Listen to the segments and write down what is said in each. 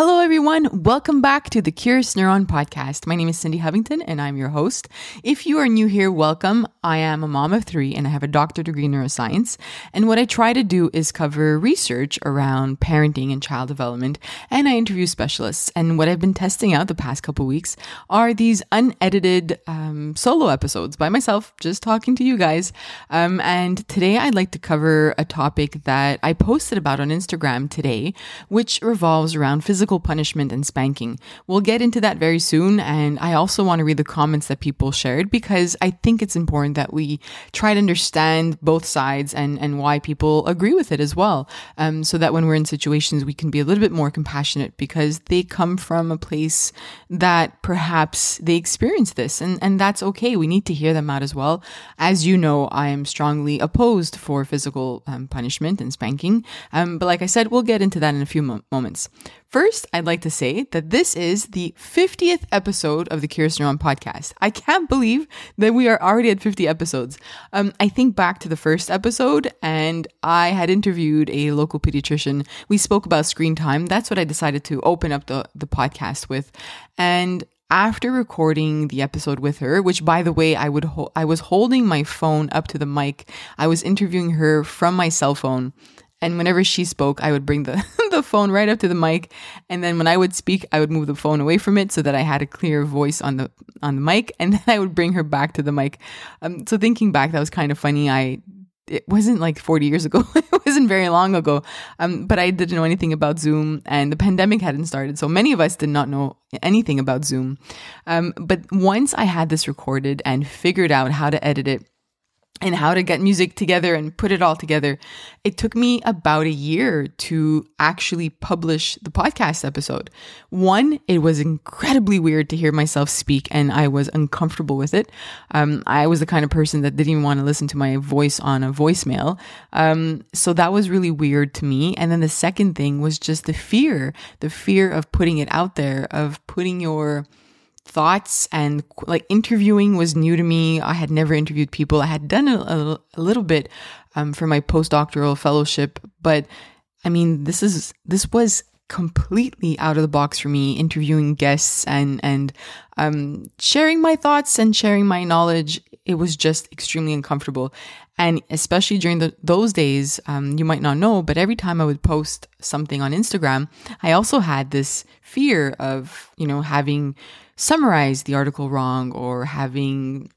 Hello, everyone. Welcome back to the Curious Neuron podcast. My name is Cindy Hovington, and I'm your host. If you are new here, welcome. I am a mom of three, and I have a doctorate degree in neuroscience. And what I try to do is cover research around parenting and child development, and I interview specialists. And what I've been testing out the past couple weeks are these unedited um, solo episodes by myself, just talking to you guys. Um, and today, I'd like to cover a topic that I posted about on Instagram today, which revolves around physical physical punishment and spanking. We'll get into that very soon. And I also want to read the comments that people shared because I think it's important that we try to understand both sides and, and why people agree with it as well. Um, so that when we're in situations, we can be a little bit more compassionate because they come from a place that perhaps they experience this and, and that's okay. We need to hear them out as well. As you know, I am strongly opposed for physical um, punishment and spanking. Um, but like I said, we'll get into that in a few mo- moments. First, I'd like to say that this is the 50th episode of the Curious Neuron podcast. I can't believe that we are already at 50 episodes. Um, I think back to the first episode, and I had interviewed a local pediatrician. We spoke about screen time. That's what I decided to open up the, the podcast with. And after recording the episode with her, which by the way, I would ho- I was holding my phone up to the mic. I was interviewing her from my cell phone and whenever she spoke, I would bring the, the phone right up to the mic. And then when I would speak, I would move the phone away from it so that I had a clear voice on the on the mic. And then I would bring her back to the mic. Um, so thinking back, that was kind of funny. I it wasn't like 40 years ago. it wasn't very long ago. Um, but I didn't know anything about Zoom and the pandemic hadn't started. So many of us did not know anything about Zoom. Um, but once I had this recorded and figured out how to edit it, and how to get music together and put it all together. It took me about a year to actually publish the podcast episode. One, it was incredibly weird to hear myself speak and I was uncomfortable with it. Um, I was the kind of person that didn't even want to listen to my voice on a voicemail. Um, so that was really weird to me. And then the second thing was just the fear, the fear of putting it out there, of putting your, thoughts and like interviewing was new to me. I had never interviewed people. I had done a, a, little bit um, for my postdoctoral fellowship, but I mean, this is this was completely out of the box for me interviewing guests and and um, sharing my thoughts and sharing my knowledge it was just extremely uncomfortable and especially during the, those days um, you might not know but every time i would post something on instagram i also had this fear of you know having summarized the article wrong or having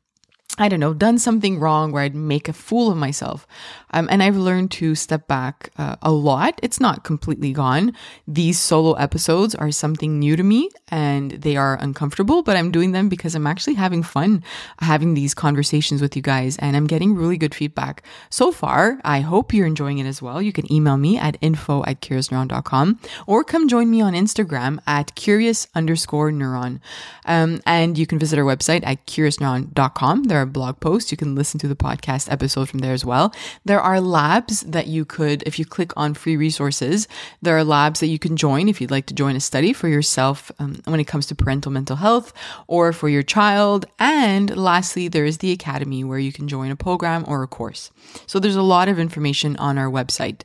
I don't know, done something wrong where I'd make a fool of myself. Um, and I've learned to step back uh, a lot. It's not completely gone. These solo episodes are something new to me and they are uncomfortable, but I'm doing them because I'm actually having fun having these conversations with you guys and I'm getting really good feedback. So far, I hope you're enjoying it as well. You can email me at info at curiousneuron.com or come join me on Instagram at curious underscore neuron. Um, and you can visit our website at curiousneuron.com. There are blog posts. You can listen to the podcast episode from there as well. There are labs that you could, if you click on free resources, there are labs that you can join if you'd like to join a study for yourself um, when it comes to parental mental health or for your child. And lastly, there is the academy where you can join a program or a course. So there's a lot of information on our website.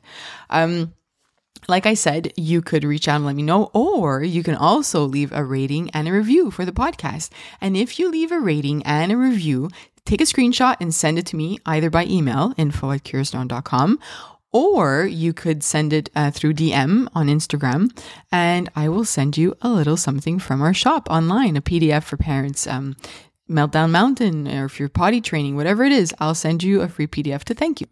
Um, like I said, you could reach out and let me know, or you can also leave a rating and a review for the podcast. And if you leave a rating and a review, take a screenshot and send it to me either by email, info at curiousneuron.com, or you could send it uh, through DM on Instagram, and I will send you a little something from our shop online, a PDF for parents. Um, Meltdown Mountain, or if you're potty training, whatever it is, I'll send you a free PDF to thank you.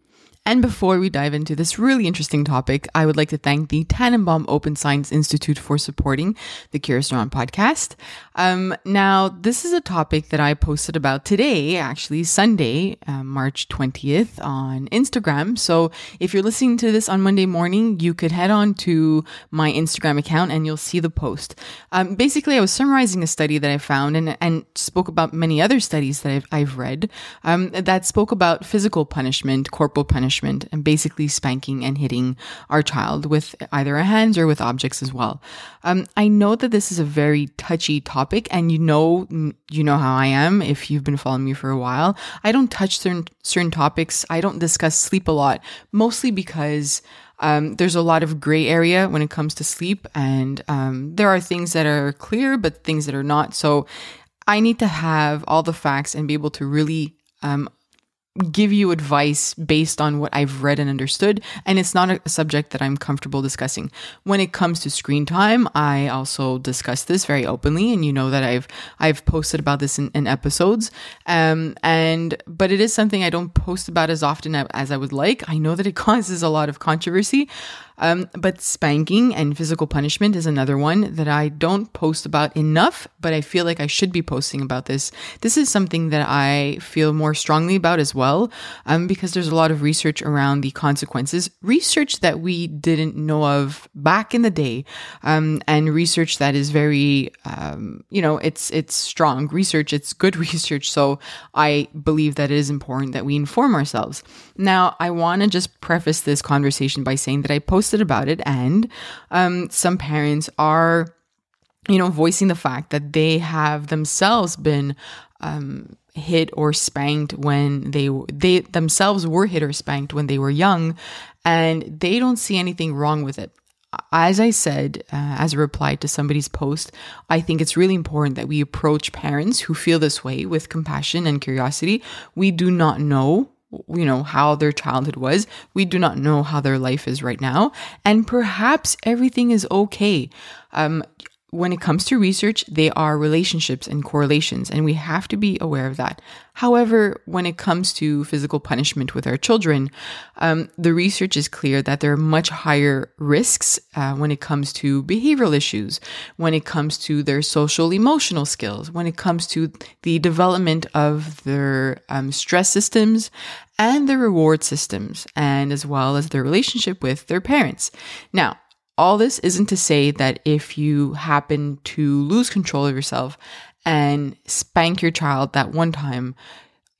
And before we dive into this really interesting topic, I would like to thank the Tanenbaum Open Science Institute for supporting the Curious Neuron podcast. Um, now, this is a topic that I posted about today, actually Sunday, uh, March 20th on Instagram. So if you're listening to this on Monday morning, you could head on to my Instagram account and you'll see the post. Um, basically, I was summarizing a study that I found and, and spoke about many other studies that I've, I've read um, that spoke about physical punishment, corporal punishment punishment and basically spanking and hitting our child with either our hands or with objects as well. Um, I know that this is a very touchy topic, and you know, you know how I am. If you've been following me for a while, I don't touch certain certain topics. I don't discuss sleep a lot, mostly because Um, there's a lot of gray area when it comes to sleep, and um, there are things that are clear, but things that are not. So I need to have all the facts and be able to really um, give you advice based on what I've read and understood. And it's not a subject that I'm comfortable discussing. When it comes to screen time, I also discuss this very openly. And you know that I've, I've posted about this in, in episodes. Um, and, but it is something I don't post about as often as I would like. I know that it causes a lot of controversy. Um, but spanking and physical punishment is another one that I don't post about enough, but I feel like I should be posting about this. This is something that I feel more strongly about as well, um, because there's a lot of research around the consequences, research that we didn't know of back in the day, um, and research that is very, um, you know, it's it's strong research, it's good research. So I believe that it is important that we inform ourselves. Now, I want to just preface this conversation by saying that I post about it, and um, some parents are, you know, voicing the fact that they have themselves been um, hit or spanked when they they themselves were hit or spanked when they were young, and they don't see anything wrong with it as I said, uh, as a reply to somebody's post, I think it's really important that we approach parents who feel this way with compassion and curiosity. We do not know you know, how their childhood was. We do not know how their life is right now. And perhaps everything is okay. Um, when it comes to research, they are relationships and correlations, and we have to be aware of that. However, when it comes to physical punishment with our children, um, the research is clear that there are much higher risks uh, when it comes to behavioral issues, when it comes to their social emotional skills, when it comes to the development of their um, stress systems and their reward systems, and as well as their relationship with their parents. Now, all this isn't to say that if you happen to lose control of yourself and spank your child that one time,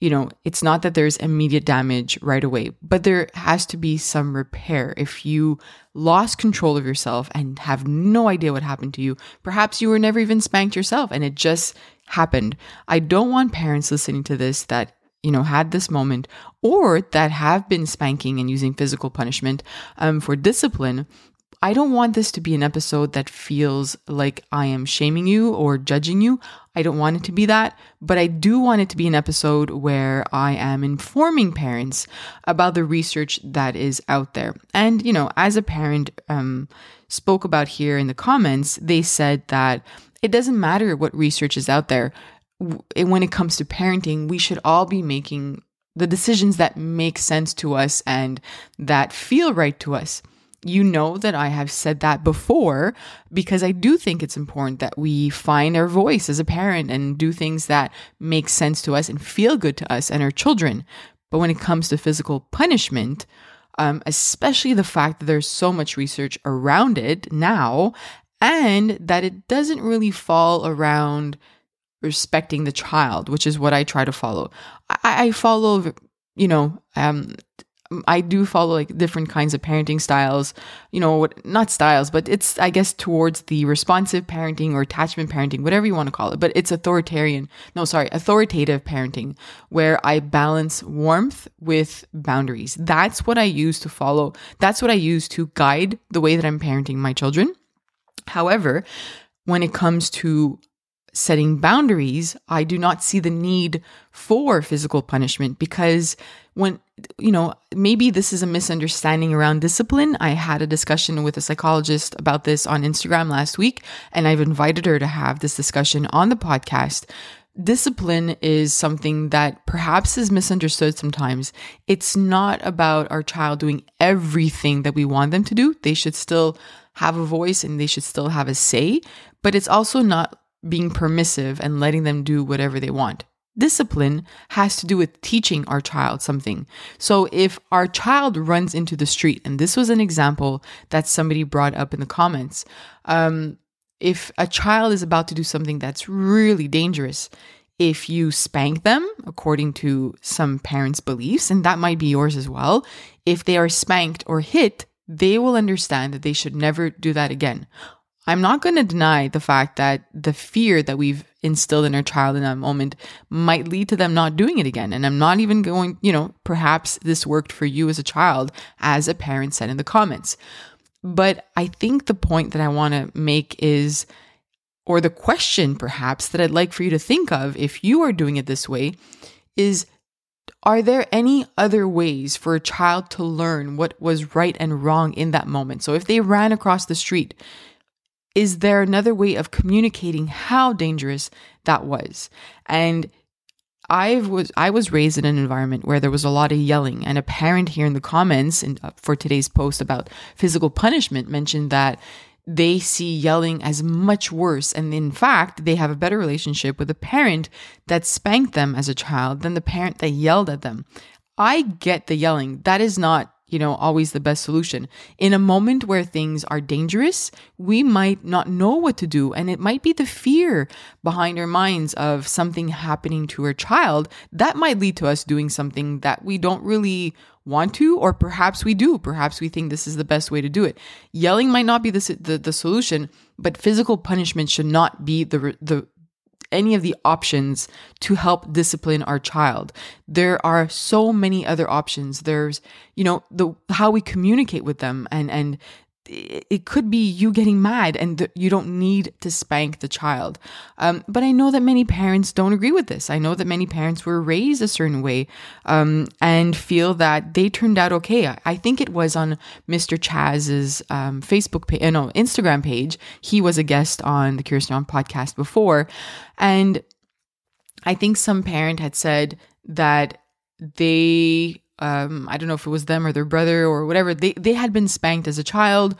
you know, it's not that there's immediate damage right away, but there has to be some repair. If you lost control of yourself and have no idea what happened to you, perhaps you were never even spanked yourself and it just happened. I don't want parents listening to this that you know had this moment or that have been spanking and using physical punishment um, for discipline I don't want this to be an episode that feels like I am shaming you or judging you. I don't want it to be that, but I do want it to be an episode where I am informing parents about the research that is out there. And, you know, as a parent um, spoke about here in the comments, they said that it doesn't matter what research is out there. When it comes to parenting, we should all be making the decisions that make sense to us and that feel right to us you know that I have said that before because I do think it's important that we find our voice as a parent and do things that make sense to us and feel good to us and our children. But when it comes to physical punishment, um, especially the fact that there's so much research around it now, and that it doesn't really fall around respecting the child, which is what I try to follow. I, I follow, you know, um, I do follow like different kinds of parenting styles, you know, not styles, but it's, I guess, towards the responsive parenting or attachment parenting, whatever you want to call it. But it's authoritarian, no, sorry, authoritative parenting, where I balance warmth with boundaries. That's what I use to follow. That's what I use to guide the way that I'm parenting my children. However, when it comes to setting boundaries, I do not see the need for physical punishment because when, you know, maybe this is a misunderstanding around discipline. I had a discussion with a psychologist about this on Instagram last week, and I've invited her to have this discussion on the podcast. Discipline is something that perhaps is misunderstood sometimes. It's not about our child doing everything that we want them to do. They should still have a voice and they should still have a say, but it's also not being permissive and letting them do whatever they want. Discipline has to do with teaching our child something. So if our child runs into the street, and this was an example that somebody brought up in the comments, um, if a child is about to do something that's really dangerous, if you spank them according to some parents' beliefs, and that might be yours as well, if they are spanked or hit, they will understand that they should never do that again. I'm not going to deny the fact that the fear that we've instilled in our child in that moment might lead to them not doing it again. And I'm not even going, you know, perhaps this worked for you as a child, as a parent said in the comments. But I think the point that I want to make is, or the question perhaps that I'd like for you to think of if you are doing it this way is are there any other ways for a child to learn what was right and wrong in that moment? So if they ran across the street, is there another way of communicating how dangerous that was? And I was I was raised in an environment where there was a lot of yelling, and a parent here in the comments uh, for today's post about physical punishment mentioned that they see yelling as much worse. And in fact, they have a better relationship with a parent that spanked them as a child than the parent that yelled at them. I get the yelling. That is not you know, always the best solution. In a moment where things are dangerous, we might not know what to do. And it might be the fear behind our minds of something happening to our child that might lead to us doing something that we don't really want to, or perhaps we do. Perhaps we think this is the best way to do it. Yelling might not be the, the, the solution, but physical punishment should not be the, the, any of the options to help discipline our child. There are so many other options. There's, you know, the how we communicate with them and and it could be you getting mad and you don't need to spank the child. Um, but I know that many parents don't agree with this. I know that many parents were raised a certain way um, and feel that they turned out okay. I, I think it was on Mr. Chaz's um, Facebook page, uh, no, Instagram page. He was a guest on the Curious Neuron podcast before. And I think some parent had said that they um, I don't know if it was them or their brother or whatever, they, they had been spanked as a child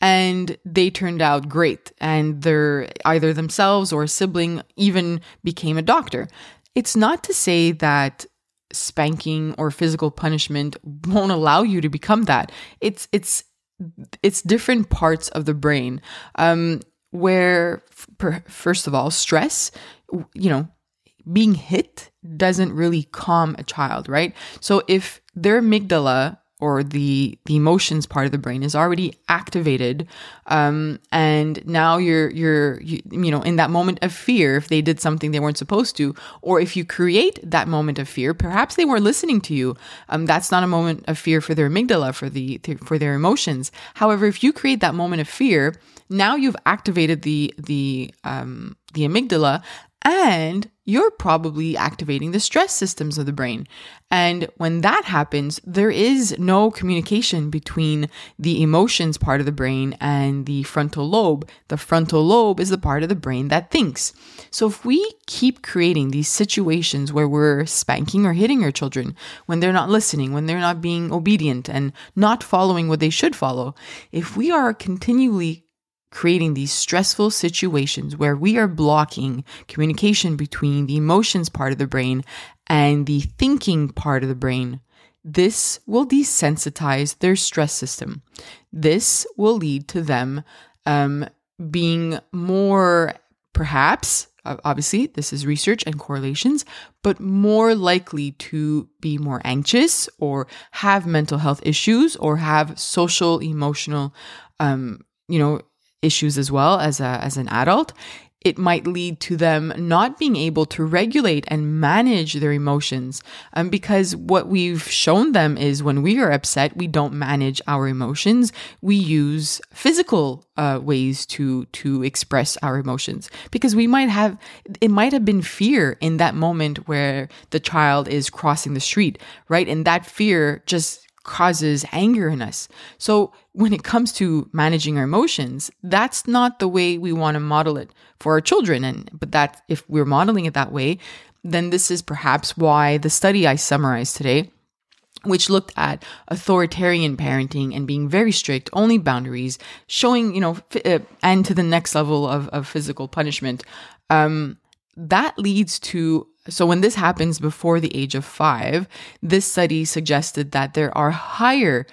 and they turned out great. And they're either themselves or a sibling even became a doctor. It's not to say that spanking or physical punishment won't allow you to become that. It's, it's, it's different parts of the brain. Um, where, first of all, stress, you know, being hit doesn't really calm a child, right? So if their amygdala or the the emotions part of the brain is already activated um, and now you're you're you, you, know in that moment of fear if they did something they weren't supposed to or if you create that moment of fear perhaps they weren't listening to you um, that's not a moment of fear for their amygdala for the for their emotions however if you create that moment of fear now you've activated the the um, the amygdala and you're probably activating the stress systems of the brain. And when that happens, there is no communication between the emotions part of the brain and the frontal lobe. The frontal lobe is the part of the brain that thinks. So if we keep creating these situations where we're spanking or hitting our children, when they're not listening, when they're not being obedient and not following what they should follow, if we are continually creating these stressful situations where we are blocking communication between the emotions part of the brain and the thinking part of the brain. This will desensitize their stress system. This will lead to them um, being more, perhaps, obviously, this is research and correlations, but more likely to be more anxious or have mental health issues or have social, emotional, um, you know, issues as well as a, as an adult it might lead to them not being able to regulate and manage their emotions. Um, because what we've shown them is when we are upset, we don't manage our emotions. We use physical uh, ways to to express our emotions. Because we might have it might have been fear in that moment where the child is crossing the street, right? And that fear just causes anger in us. So when it comes to managing our emotions, that's not the way we want to model it for our children. And but that if we're modeling it that way, then this is perhaps why the study I summarized today which looked at authoritarian parenting and being very strict, only boundaries, showing, you know, uh, and to the next level of, of physical punishment. Um, that leads to so when this happens before the age of five, this study suggested that there are higher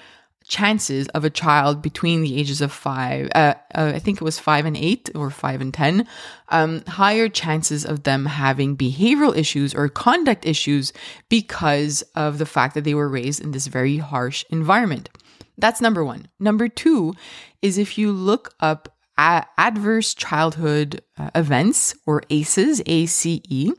chances of a child between the ages of five, uh, uh, I think it was five and eight or five and 10, um, higher chances of them having behavioral issues or conduct issues because of the fact that they were raised in this very harsh environment. That's number one. Number two is if you look up a- adverse childhood uh, events or ACEs, A C E,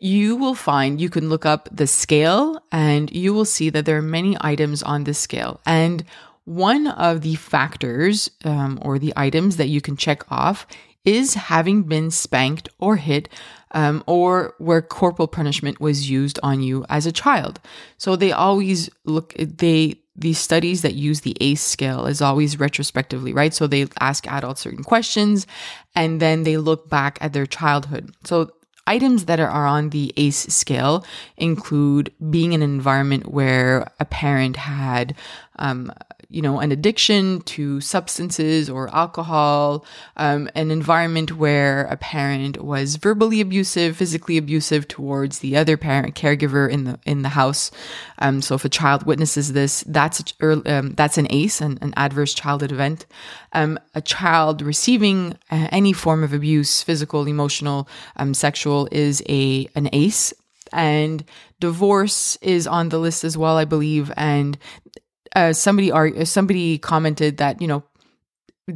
you will find you can look up the scale and you will see that there are many items on this scale. And one of the factors um, or the items that you can check off is having been spanked or hit um, or where corporal punishment was used on you as a child. So they always look, they, these studies that use the ACE scale is always retrospectively, right? So they ask adults certain questions and then they look back at their childhood. So items that are on the ACE scale include being in an environment where a parent had um, you know, an addiction to substances or alcohol, um, an environment where a parent was verbally abusive, physically abusive towards the other parent caregiver in the in the house. Um, so if a child witnesses this, that's um, that's an ACE, an, an adverse childhood event. Um, a child receiving uh, any form of abuse, physical, emotional, um, sexual, is a an ACE and divorce is on the list as well, I believe. And uh, somebody somebody commented that you know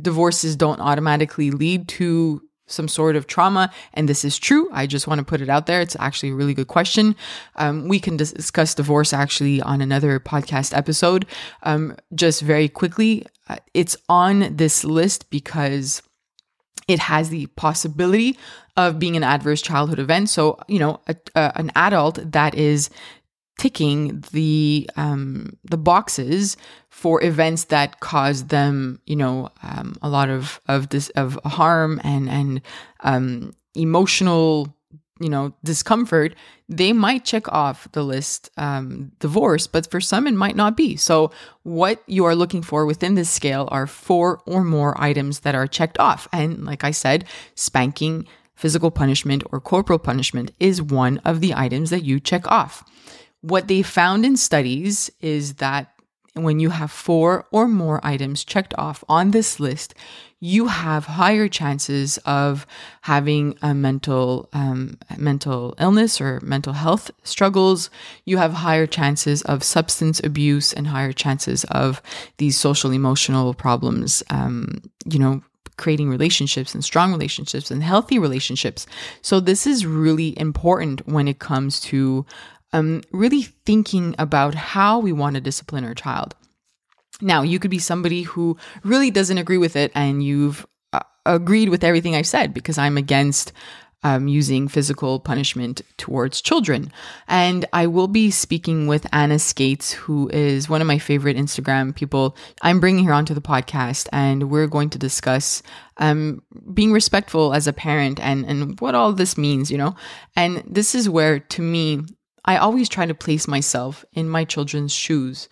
divorces don't automatically lead to some sort of trauma and this is true. I just want to put it out there. It's actually a really good question. Um, we can discuss divorce actually on another podcast episode. Um, just very quickly uh, it's on this list because it has the possibility of being an adverse childhood event. So you know a, a, an adult that is ticking the um, the boxes for events that cause them, you know, um, a lot of of this of harm and and um, emotional, you know, discomfort. They might check off the list um, divorce, but for some it might not be. So what you are looking for within this scale are four or more items that are checked off, and like I said, spanking. Physical punishment or corporal punishment is one of the items that you check off. What they found in studies is that when you have four or more items checked off on this list, you have higher chances of having a mental um, mental illness or mental health struggles. You have higher chances of substance abuse and higher chances of these social emotional problems. Um, you know, creating relationships and strong relationships and healthy relationships. So this is really important when it comes to um, really thinking about how we want to discipline our child. Now, you could be somebody who really doesn't agree with it and you've uh, agreed with everything I've said because I'm against um, using physical punishment towards children. And I will be speaking with Anna Skates, who is one of my favorite Instagram people. I'm bringing her onto the podcast, and we're going to discuss um, being respectful as a parent and and what all this means, you know. And this is where, to me, I always try to place myself in my children's shoes.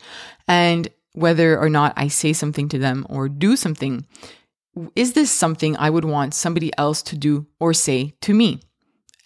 And whether or not I say something to them or do something, is this something I would want somebody else to do or say to me?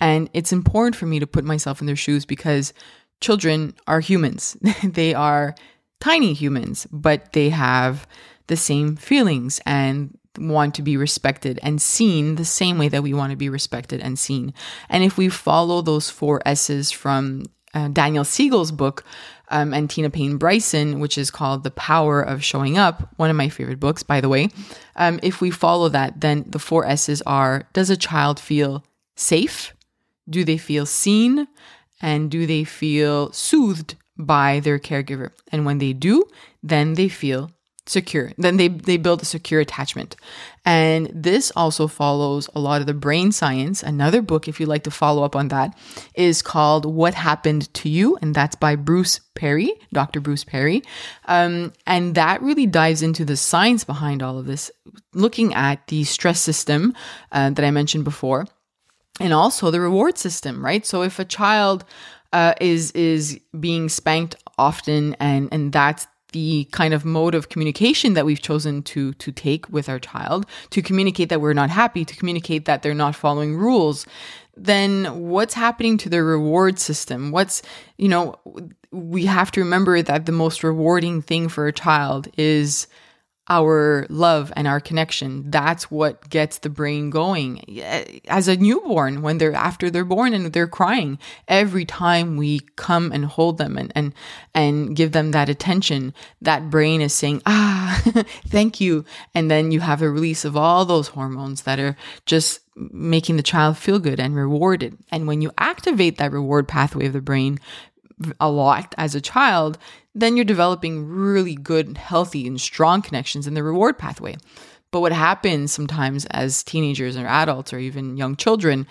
And it's important for me to put myself in their shoes because children are humans. they are tiny humans, but they have the same feelings and want to be respected and seen the same way that we want to be respected and seen. And if we follow those four S's from uh, Daniel Siegel's book um, and Tina Payne Bryson, which is called The Power of Showing Up, one of my favorite books, by the way. Um, if we follow that, then the four S's are Does a child feel safe? Do they feel seen? And do they feel soothed by their caregiver? And when they do, then they feel secure. Then they, they build a secure attachment. And this also follows a lot of the brain science. Another book, if you'd like to follow up on that, is called What Happened to You? And that's by Bruce Perry, Dr. Bruce Perry. Um, and that really dives into the science behind all of this, looking at the stress system uh, that I mentioned before. And also the reward system, right? So if a child uh, is is being spanked often and and that's the kind of mode of communication that we've chosen to to take with our child to communicate that we're not happy to communicate that they're not following rules then what's happening to the reward system? What's you know we have to remember that the most rewarding thing for a child is our love and our connection. That's what gets the brain going. As a newborn, when they're after they're born and they're crying, every time we come and hold them and and and give them that attention, that brain is saying, "Ah, thank you." And then you have a release of all those hormones that are just making the child feel good and rewarded. And when you activate that reward pathway of the brain, a lot as a child, then you're developing really good, healthy, and strong connections in the reward pathway. But what happens sometimes as teenagers or adults or even young children,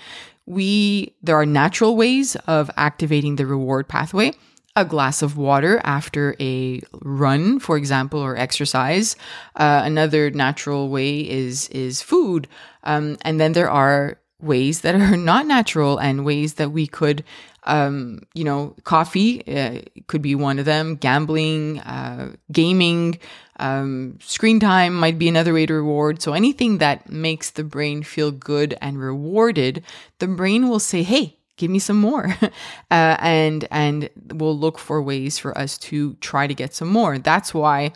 we there are natural ways of activating the reward pathway. A glass of water after a run, for example, or exercise. Uh, another natural way is is food, um, and then there are ways that are not natural and ways that we could um, you know, coffee uh, could be one of them. Gambling, uh, gaming, um, screen time might be another way to reward. So anything that makes the brain feel good and rewarded, the brain will say, "Hey, give me some more," uh, and and we'll look for ways for us to try to get some more. That's why.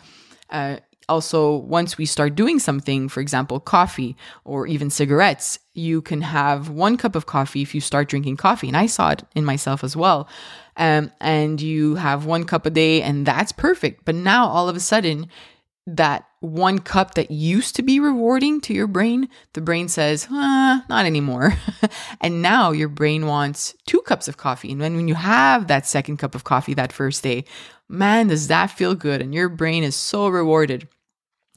Uh, also, once we start doing something, for example, coffee or even cigarettes, you can have one cup of coffee if you start drinking coffee. And I saw it in myself as well. Um, and you have one cup a day, and that's perfect. But now all of a sudden, that one cup that used to be rewarding to your brain, the brain says, ah, not anymore. and now your brain wants two cups of coffee. And then when you have that second cup of coffee that first day, man, does that feel good. And your brain is so rewarded.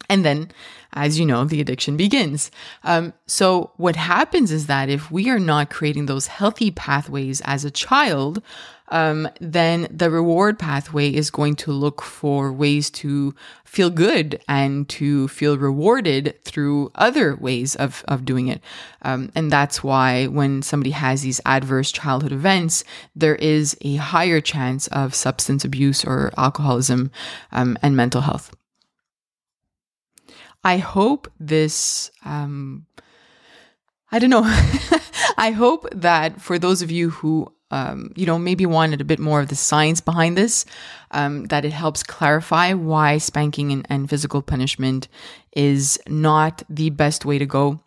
And then, as you know, the addiction begins. Um, so, what happens is that if we are not creating those healthy pathways as a child, um, then the reward pathway is going to look for ways to feel good and to feel rewarded through other ways of, of doing it. Um, and that's why when somebody has these adverse childhood events, there is a higher chance of substance abuse or alcoholism um, and mental health. I hope this, um, I don't know. I hope that for those of you who, um, you know, maybe wanted a bit more of the science behind this, um, that it helps clarify why spanking and, and physical punishment is not the best way to go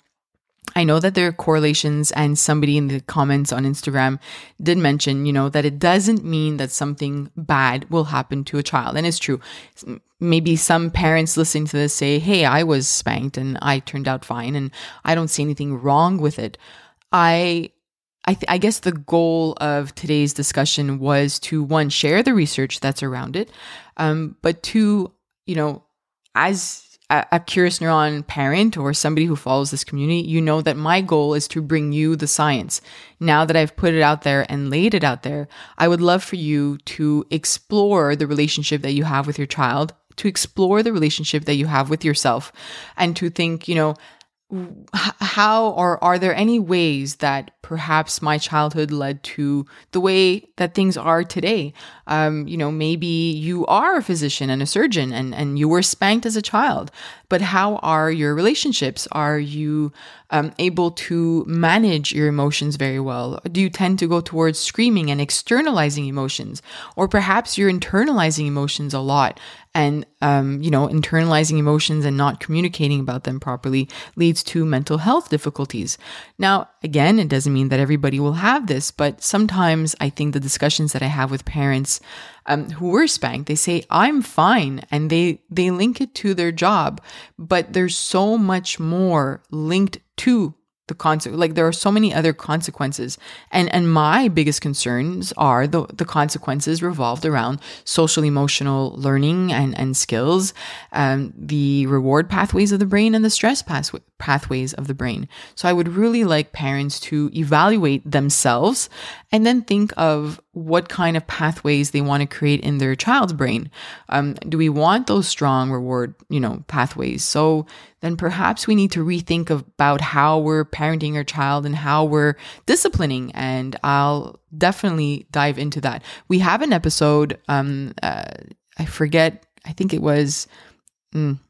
I know that there are correlations, and somebody in the comments on Instagram did mention, you know, that it doesn't mean that something bad will happen to a child. And it's true. Maybe some parents listening to this say, Hey, I was spanked and I turned out fine, and I don't see anything wrong with it. I I, th- I, guess the goal of today's discussion was to one share the research that's around it, um, but two, you know, as a, curious neuron parent or somebody who follows this community, you know that my goal is to bring you the science. Now that I've put it out there and laid it out there, I would love for you to explore the relationship that you have with your child, to explore the relationship that you have with yourself, and to think, you know, how or are there any ways that perhaps my childhood led to the way that things are today um, you know maybe you are a physician and a surgeon and, and you were spanked as a child but how are your relationships? Are you um, able to manage your emotions very well? Do you tend to go towards screaming and externalizing emotions? Or perhaps you're internalizing emotions a lot and um, you know internalizing emotions and not communicating about them properly leads to mental health difficulties. Now again it doesn't mean that everybody will have this but sometimes i think the discussions that i have with parents um, who were spanked they say i'm fine and they they link it to their job. But there's so much more linked to the consequence like there are so many other consequences. And and my biggest concerns are the the consequences revolved around social emotional learning and and skills um, the reward pathways of the brain and the stress pathway, pathways of the brain. So i would really like parents to evaluate themselves and then think of what kind of pathways they want to create in their child's brain um, do we want those strong reward you know pathways so then perhaps we need to rethink about how we're parenting our child and how we're disciplining. And I'll definitely dive into that. We have an episode, um, uh, I forget, I think it was. Mm,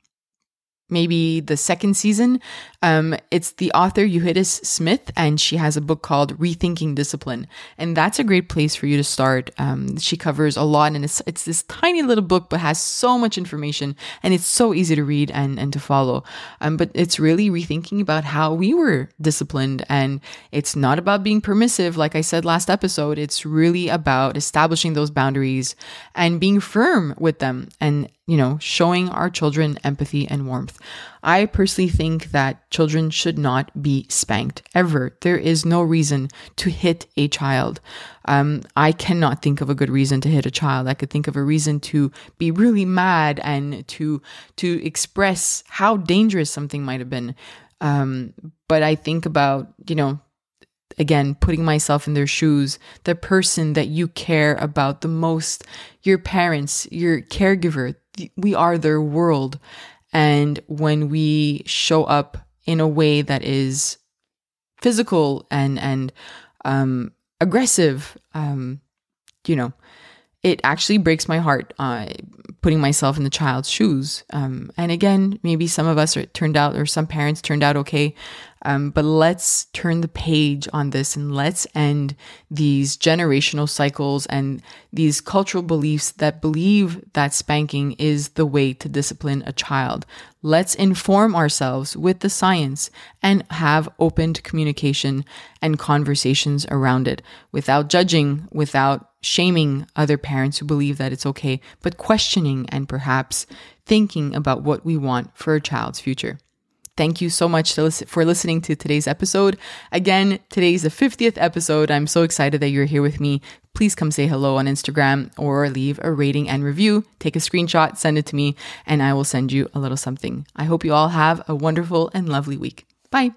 maybe the second season. Um, it's the author Euhydis Smith, and she has a book called Rethinking Discipline, and that's a great place for you to start. Um, she covers a lot, and it's it's this tiny little book, but has so much information, and it's so easy to read and and to follow. Um, but it's really rethinking about how we were disciplined, and it's not about being permissive, like I said last episode. It's really about establishing those boundaries and being firm with them, and you know, showing our children empathy and warmth. I personally think that children should not be spanked ever. There is no reason to hit a child. Um, I cannot think of a good reason to hit a child. I could think of a reason to be really mad and to to express how dangerous something might have been. Um, but I think about you know again, putting myself in their shoes, the person that you care about the most, your parents, your caregiver, we are their world. And when we show up in a way that is physical and, and, um, aggressive, um, you know, it actually breaks my heart uh, putting myself in the child's shoes. Um, and again, maybe some of us are turned out, or some parents turned out okay. Um, but let's turn the page on this and let's end these generational cycles and these cultural beliefs that believe that spanking is the way to discipline a child. Let's inform ourselves with the science and have open communication and conversations around it without judging, without shaming other parents who believe that it's okay, but questioning and perhaps thinking about what we want for a child's future. Thank you so much for listening to today's episode. Again, today's the 50th episode. I'm so excited that you're here with me. Please come say hello on Instagram or leave a rating and review. Take a screenshot, send it to me, and I will send you a little something. I hope you all have a wonderful and lovely week. Bye.